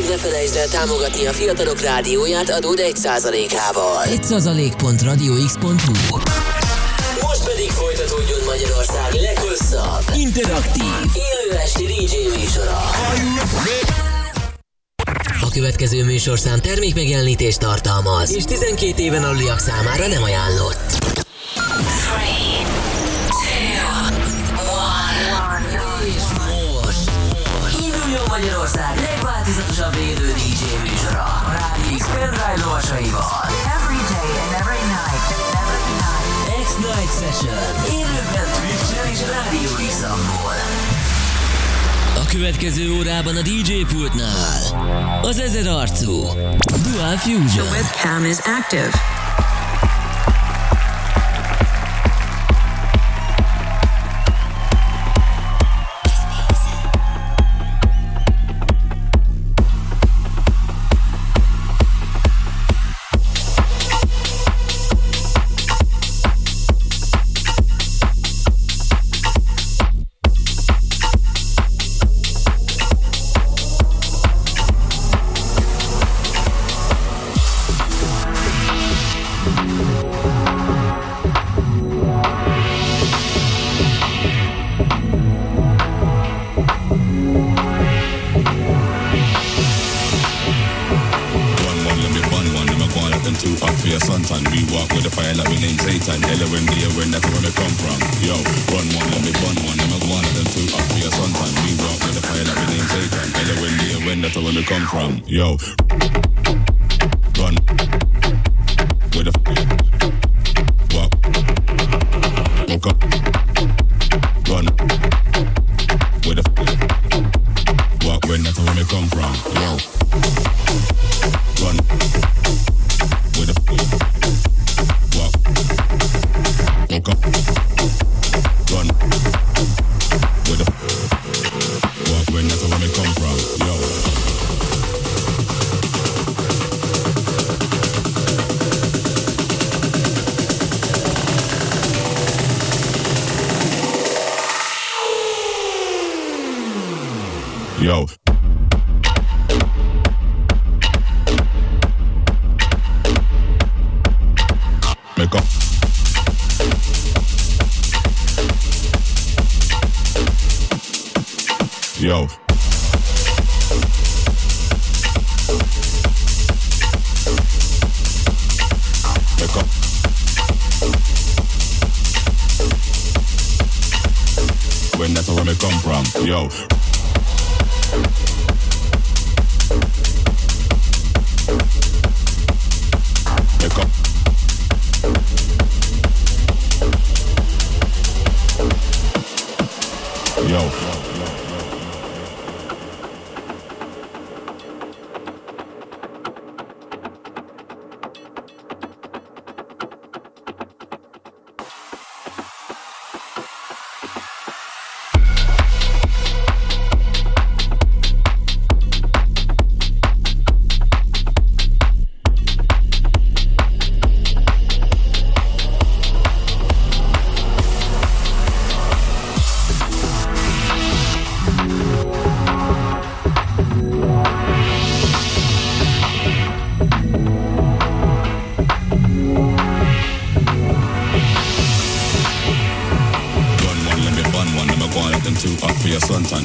meg ne felejtsd el támogatni a fiatalok rádióját adód 1%-ával. 1%.radiox.hu Most pedig folytatódjon Magyarország leghosszabb, Interaktív élő esti DJ műsora. A következő műsorszám termék megjelenítést tartalmaz, és 12 éven aluliak számára nem ajánlott. Lovasaival. Every day and every night. Every night. X-Night Session élőben Twitch-en és Rádió x A következő órában a DJ pultnál az ezer arcú Dual Fusion. Webcam is active.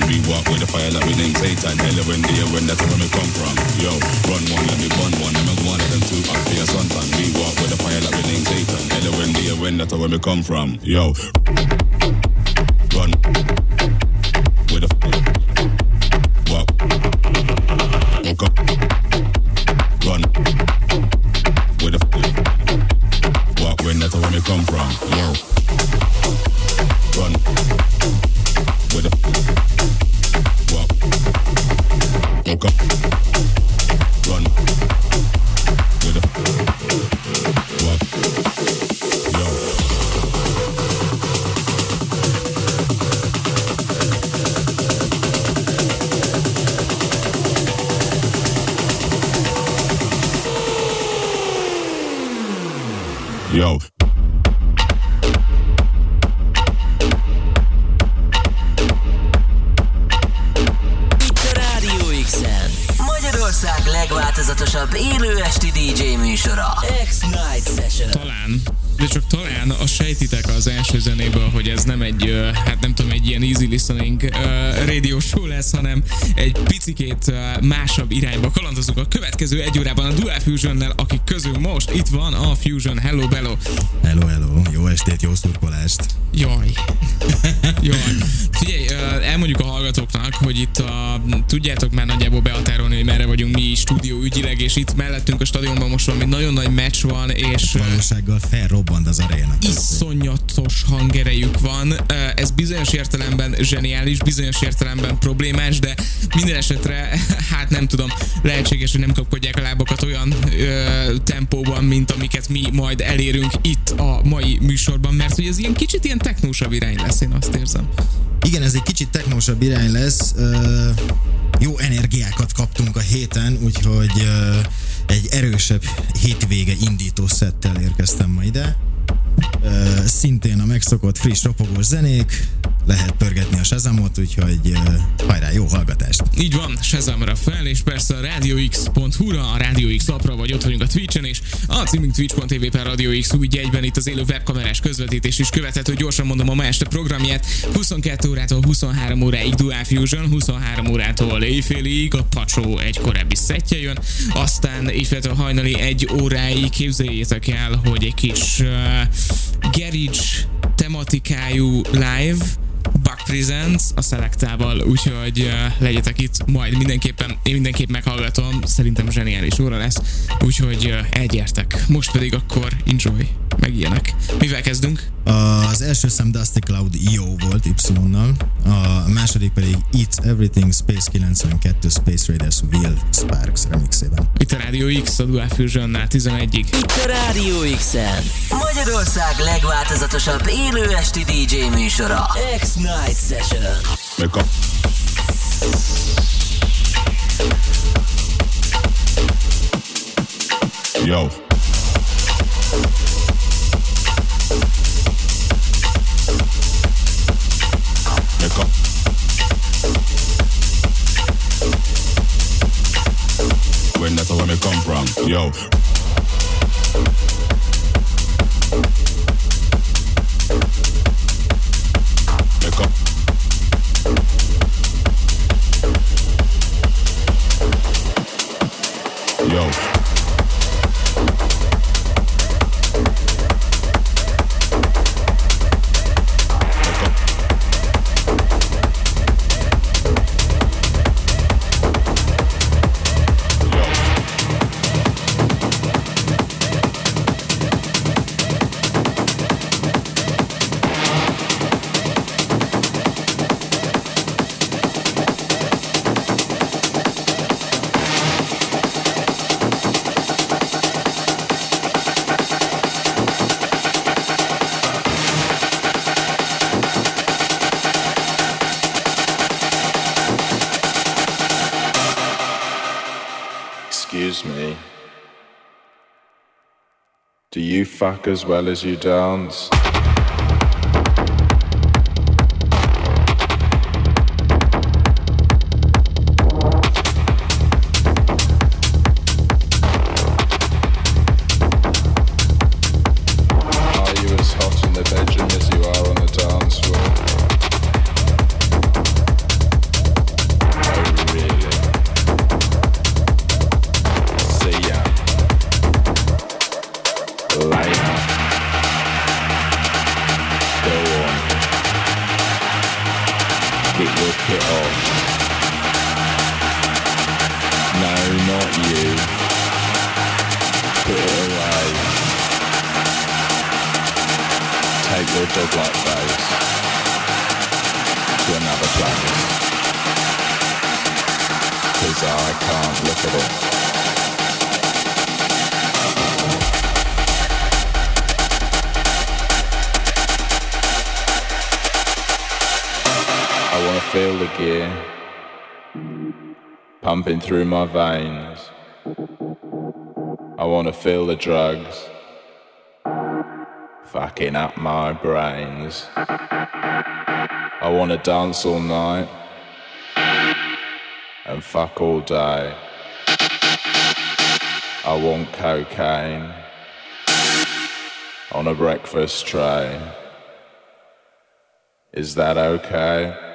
We walk with the fire like we name Satan. Hello when the when that's where we come from. Yo, run one, let me run one. A one on like them two hot for your suntan. We walk with the fire like we name Satan. Hello when the when that's where we come from. Yo, másabb irányba kalandozunk a következő egy órában a Dual Fusionnel, akik közül most itt van a Fusion. Hello, bello! Hello, hello, jó estét, jó szurkolást. Jaj. Jaj. Figyelj, elmondjuk a hallgatóknak, hogy itt a, tudjátok már nagyjából behatárolni, hogy merre vagyunk mi stúdió ügyileg, és itt mellettünk a stadionban most valami nagyon nagy meccs van, és Valósággal felrobbant az aréna. iszonyatos hangerejük van. Ez bizonyos értelemben zseniális, bizonyos értelemben problémás, de minden esetre, hát nem tudom, lehetséges, hogy nem kapkodják a lábakat olyan ö, tempóban, mint amiket mi majd elérünk itt a mai műsorban, mert hogy ez ilyen kicsit ilyen technósabb irány lesz, én azt érzem. Igen, ez egy kicsit technósabb irány lesz. Ö, jó energiákat kaptunk a héten, úgyhogy ö, egy erősebb hétvége indító szettel érkeztem ma ide. Ö, szintén a megszokott friss ropogós zenék, lehet pörgetni a sezamot, úgyhogy ö, hajrá, jó hallgatást! Így van, Shazamra fel, és persze a radiox.hu-ra, a Radio X lapra, vagy ott vagyunk a Twitch-en, és a címünk twitch.tv per Radio X úgy egyben itt az élő webkamerás közvetítés is követhető, gyorsan mondom a ma este programját, 22 órától 23 óráig Dual Fusion, 23 órától éjfélig a Pacsó egy korábbi szettje jön, aztán éjféltől hajnali egy óráig képzeljétek el, hogy egy kis uh, garage tematikájú live, Buck Presents a Selektával, úgyhogy uh, legyetek itt majd mindenképpen, én mindenképp meghallgatom, szerintem zseniális óra lesz, úgyhogy uh, elgyertek. Most pedig akkor enjoy, meg ilyenek. Mivel kezdünk? Az első szem Dusty Cloud jó volt Y-nal, a második pedig It's Everything Space 92 Space Raiders Will Sparks remixében. Itt a Radio X, a Dual Fusionnál 11-ig. Itt a Rádió X-en. Magyarország legváltozatosabb élő esti DJ műsora. X-Night Session. Up. Yo. When that's where me come from. Yo. As well as you dance? To another I can't look at it. I wanna feel the gear pumping through my veins. I wanna feel the drugs fucking up my brains. I wanna dance all night and fuck all day. I want cocaine on a breakfast tray. Is that okay?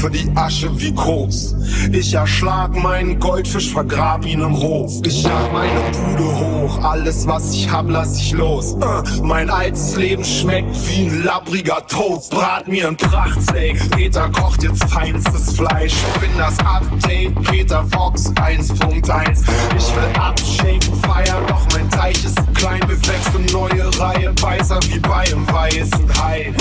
Schnupfe die Asche wie Koks. Ich erschlag meinen Goldfisch, vergrab ihn im Hof. Ich jag meine Bude hoch, alles was ich hab, lass ich los. Äh, mein altes Leben schmeckt wie ein labbriger Toast. Brat mir ein Prachtsteak, Peter kocht jetzt feinstes Fleisch. Bin das Update, Peter Fox 1.1. Ich will abshaken, feiern, doch mein Teich ist klein. Beflext eine neue Reihe, weißer wie bei einem weißen Hai.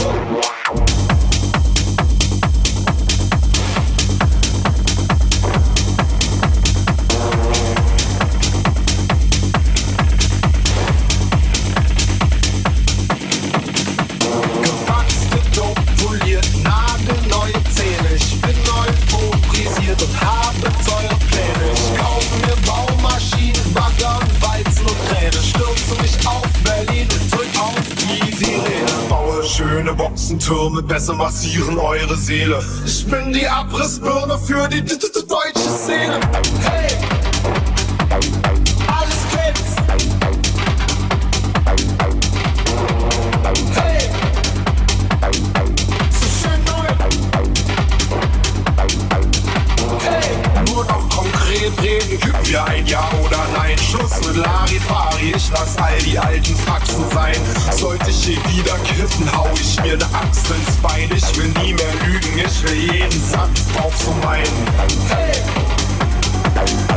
Besser massieren eure Seele. Ich bin die Abrissbirne für die deutsche Szene. Hey! jeden Satz brauchst du meinen. Hey.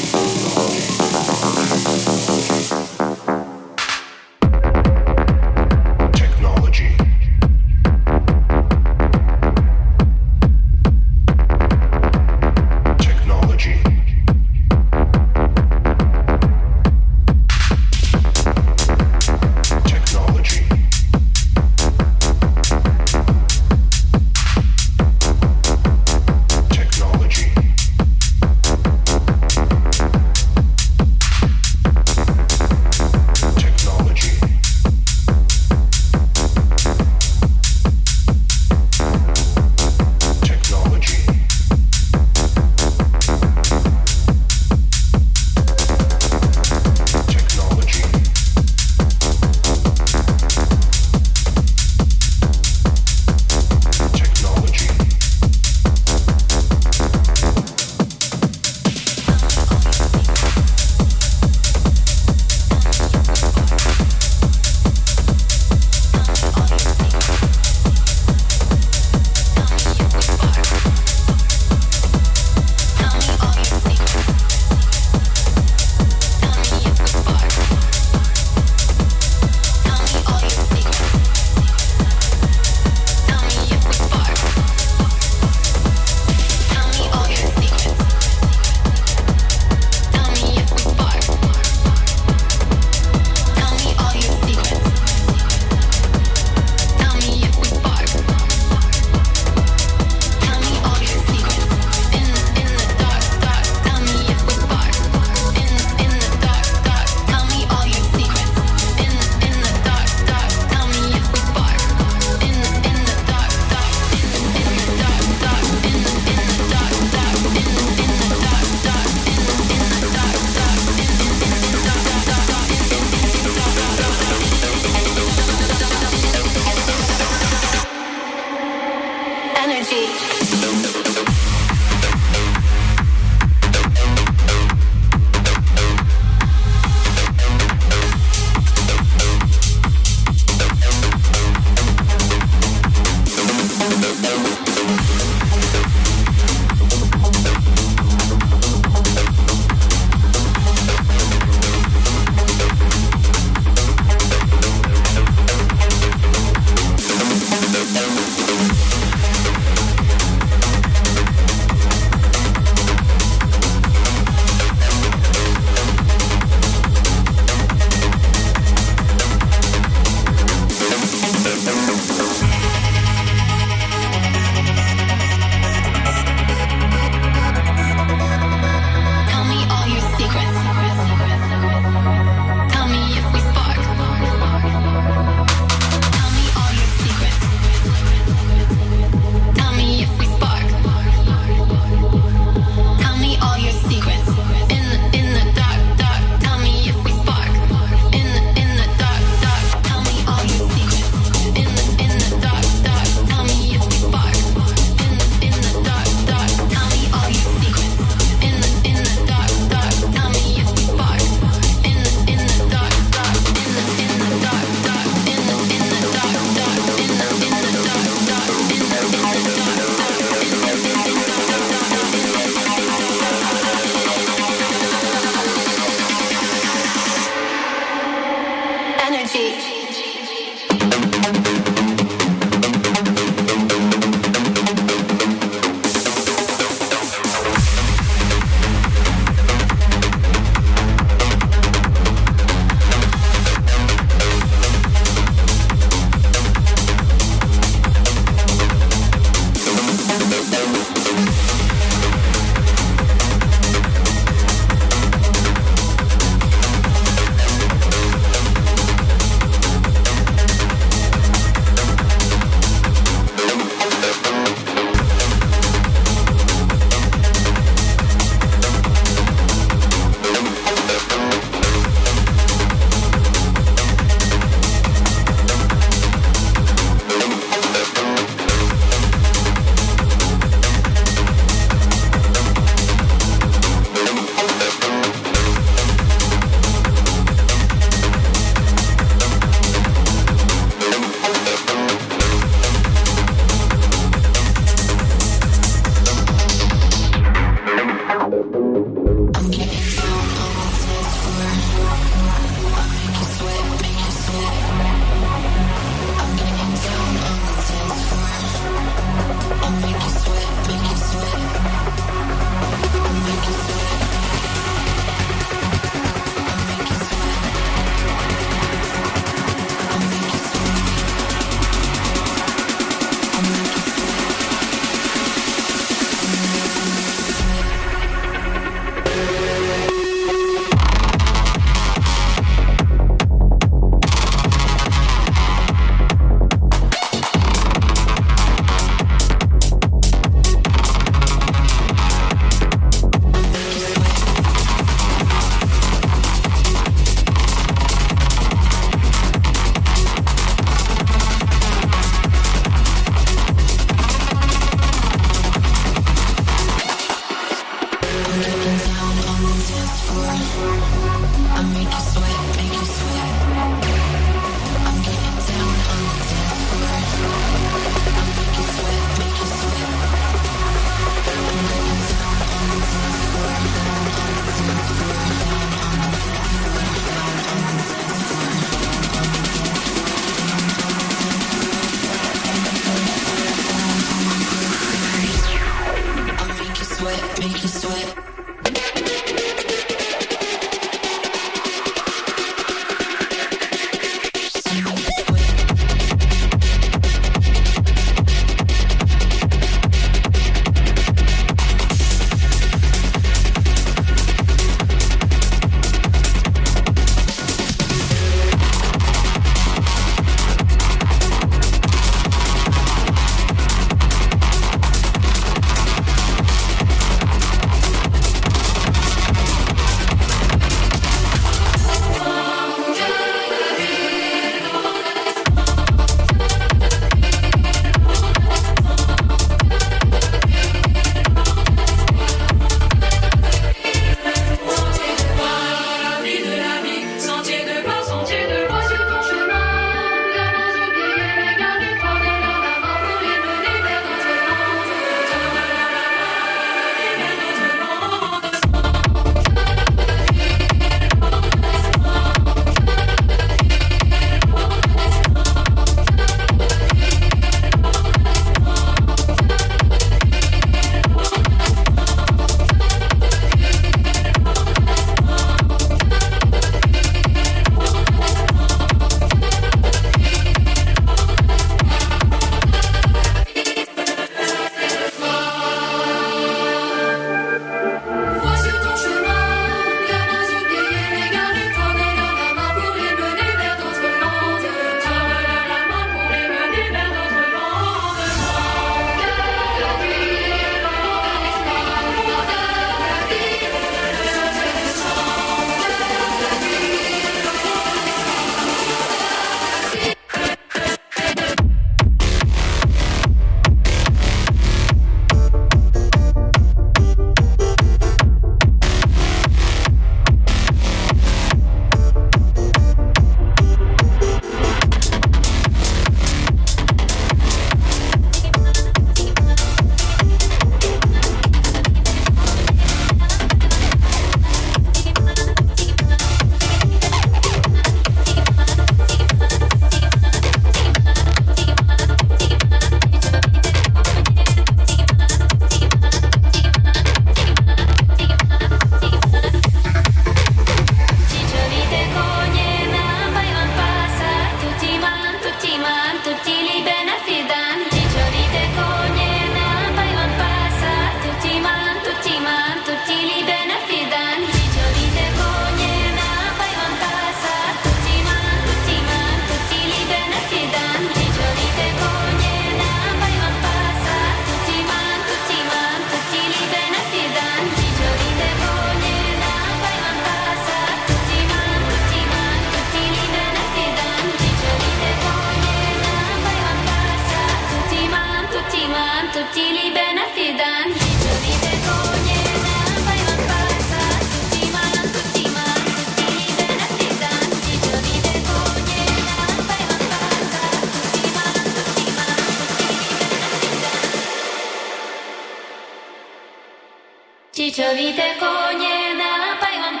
Dicio di te cognena, poi van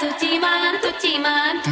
tutti man, tutti man.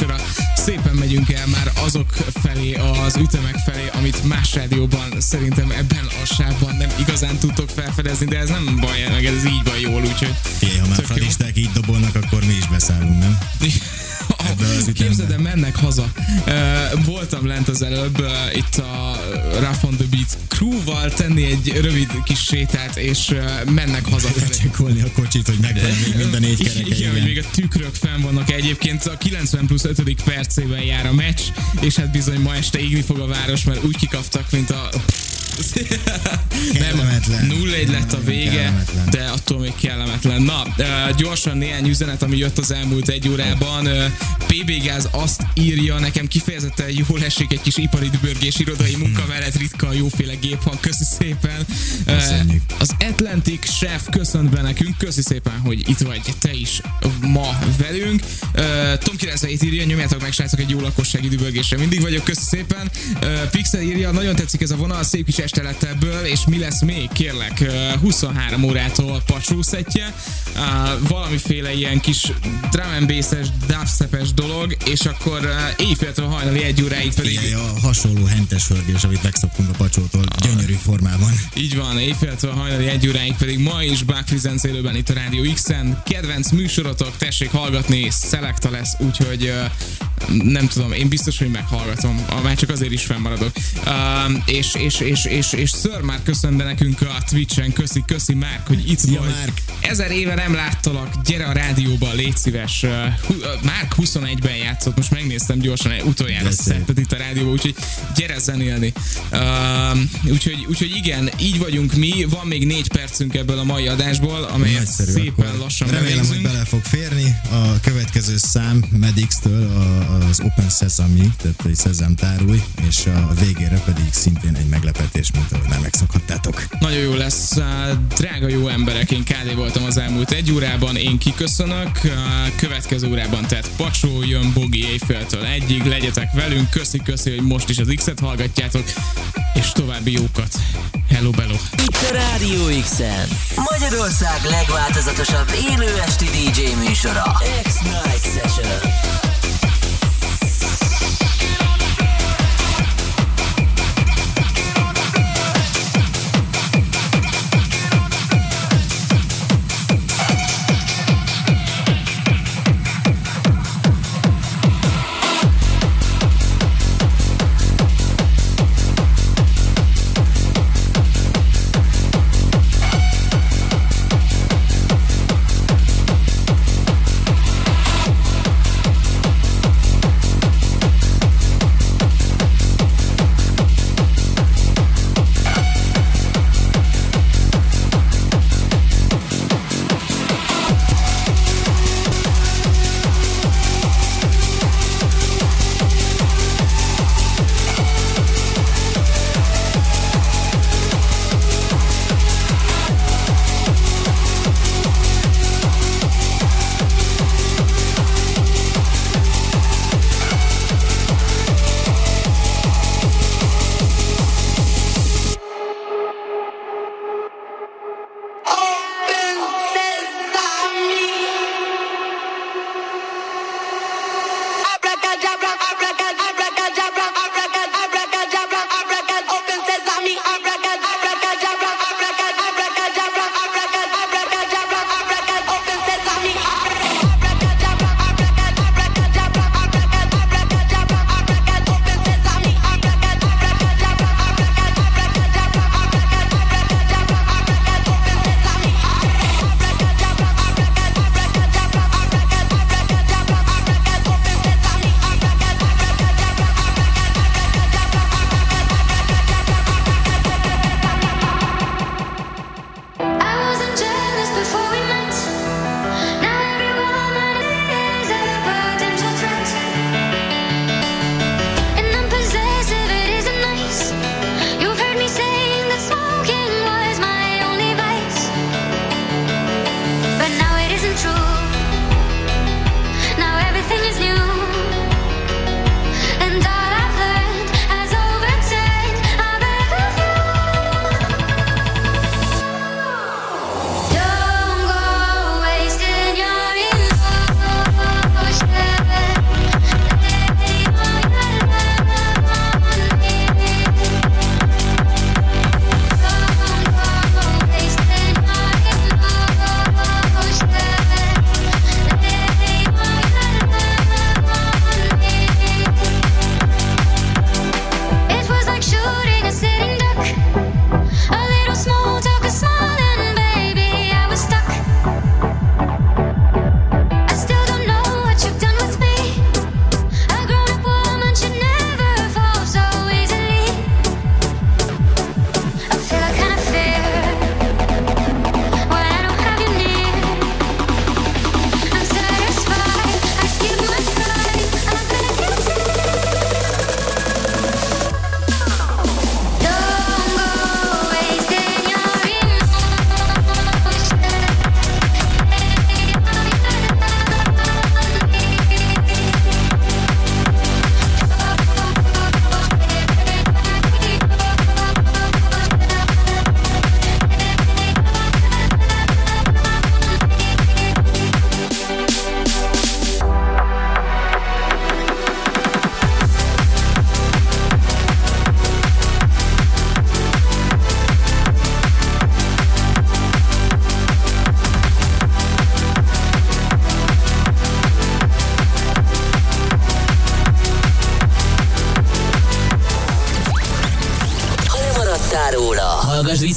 Műsora. Szépen megyünk el már azok felé, az ütemek felé, amit más rádióban szerintem ebben a sávban nem igazán tudtok felfedezni, de ez nem baj, meg ez így van jól, úgyhogy Figyelj, ha már falisták így dobolnak, akkor mi is beszállunk, nem? Képzeld el, mennek haza. Uh, voltam lent az előbb uh, itt a Rough on the Beat crew-val tenni egy rövid kis sétát, és mennek haza. Lecsekolni a kocsit, hogy megvan még mind a négy kereke. Igen, hogy még a tükrök fenn vannak egyébként. A 90 plusz 5. percében jár a meccs, és hát bizony ma este égni fog a város, mert úgy kikaptak, mint a... Kellemetlen. Nem, 0-1 lett a vége, de attól még kellemetlen. Na, gyorsan néhány üzenet, ami jött az elmúlt egy órában. PB Gáz azt írja, nekem kifejezetten jól esik egy kis ipari dübörgés irodai munka mellett ritka jóféle géphang. Köszi szépen. Köszönjük. az Atlantic Chef köszönt be nekünk. Köszi szépen, hogy itt vagy te is ma velünk. Tom 97 írja, nyomjátok meg srácok egy jó lakossági dübörgésre. Mindig vagyok, köszi szépen. Pixel írja, nagyon tetszik ez a vonal, szép kis este lett ebből, és mi lesz még, kérlek, uh, 23 órától pacsó szettje. Valamiféle ilyen kis drum and bass-es, dubstep-es dolog, és akkor éjféltől hajnali egy óráig pedig Figyelj, a hasonló hentes hörgés, amit megszoktunk a pacsótól, gyönyörű formában. Így van, éjféltől hajnali egy óráig pedig ma is Buck Presents élőben itt a Rádió X-en. Kedvenc műsorotok, tessék hallgatni, Selecta lesz, úgyhogy nem tudom, én biztos, hogy meghallgatom, már csak azért is fennmaradok. Uh, és, és, és, és, és Sir már köszön be nekünk a Twitch-en, köszi, köszi Márk, hogy itt Szia, vagy. Márk! Ezer éve nem láttalak, gyere a rádióba, légy szíves. Uh, Márk 21-ben játszott, most megnéztem gyorsan, utoljára szettet itt a rádióban, úgyhogy gyere zenélni. Um, úgyhogy, úgyhogy igen, így vagyunk mi, van még négy percünk ebből a mai adásból, amelyet Nagyszerű, szépen akkor lassan Remélem, hogy bevégzünk. bele fog férni. A következő szám Medix-től a- az Open Sesame, tehát egy Szezám tárulj, és a végére pedig szintén egy meglepetés, mint ahogy már megszokhattátok. Nagyon jó lesz. Drága jó emberek, én KD voltam az elmúlt egy órában, én kiköszönök. Uh, Következő órában tehát Pacsó jön Bogi éjféltől egyig, legyetek velünk. Köszi, köszi, hogy most is az X-et hallgatjátok, és további jókat. Hello, bello. Itt a Rádió X-en. Magyarország legváltozatosabb élő esti DJ műsora. X-Night Session. Stop.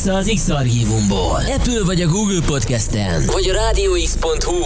Vissza az X-Archívumból. Apple vagy a Google Podcast-en, vagy a rádióx.hu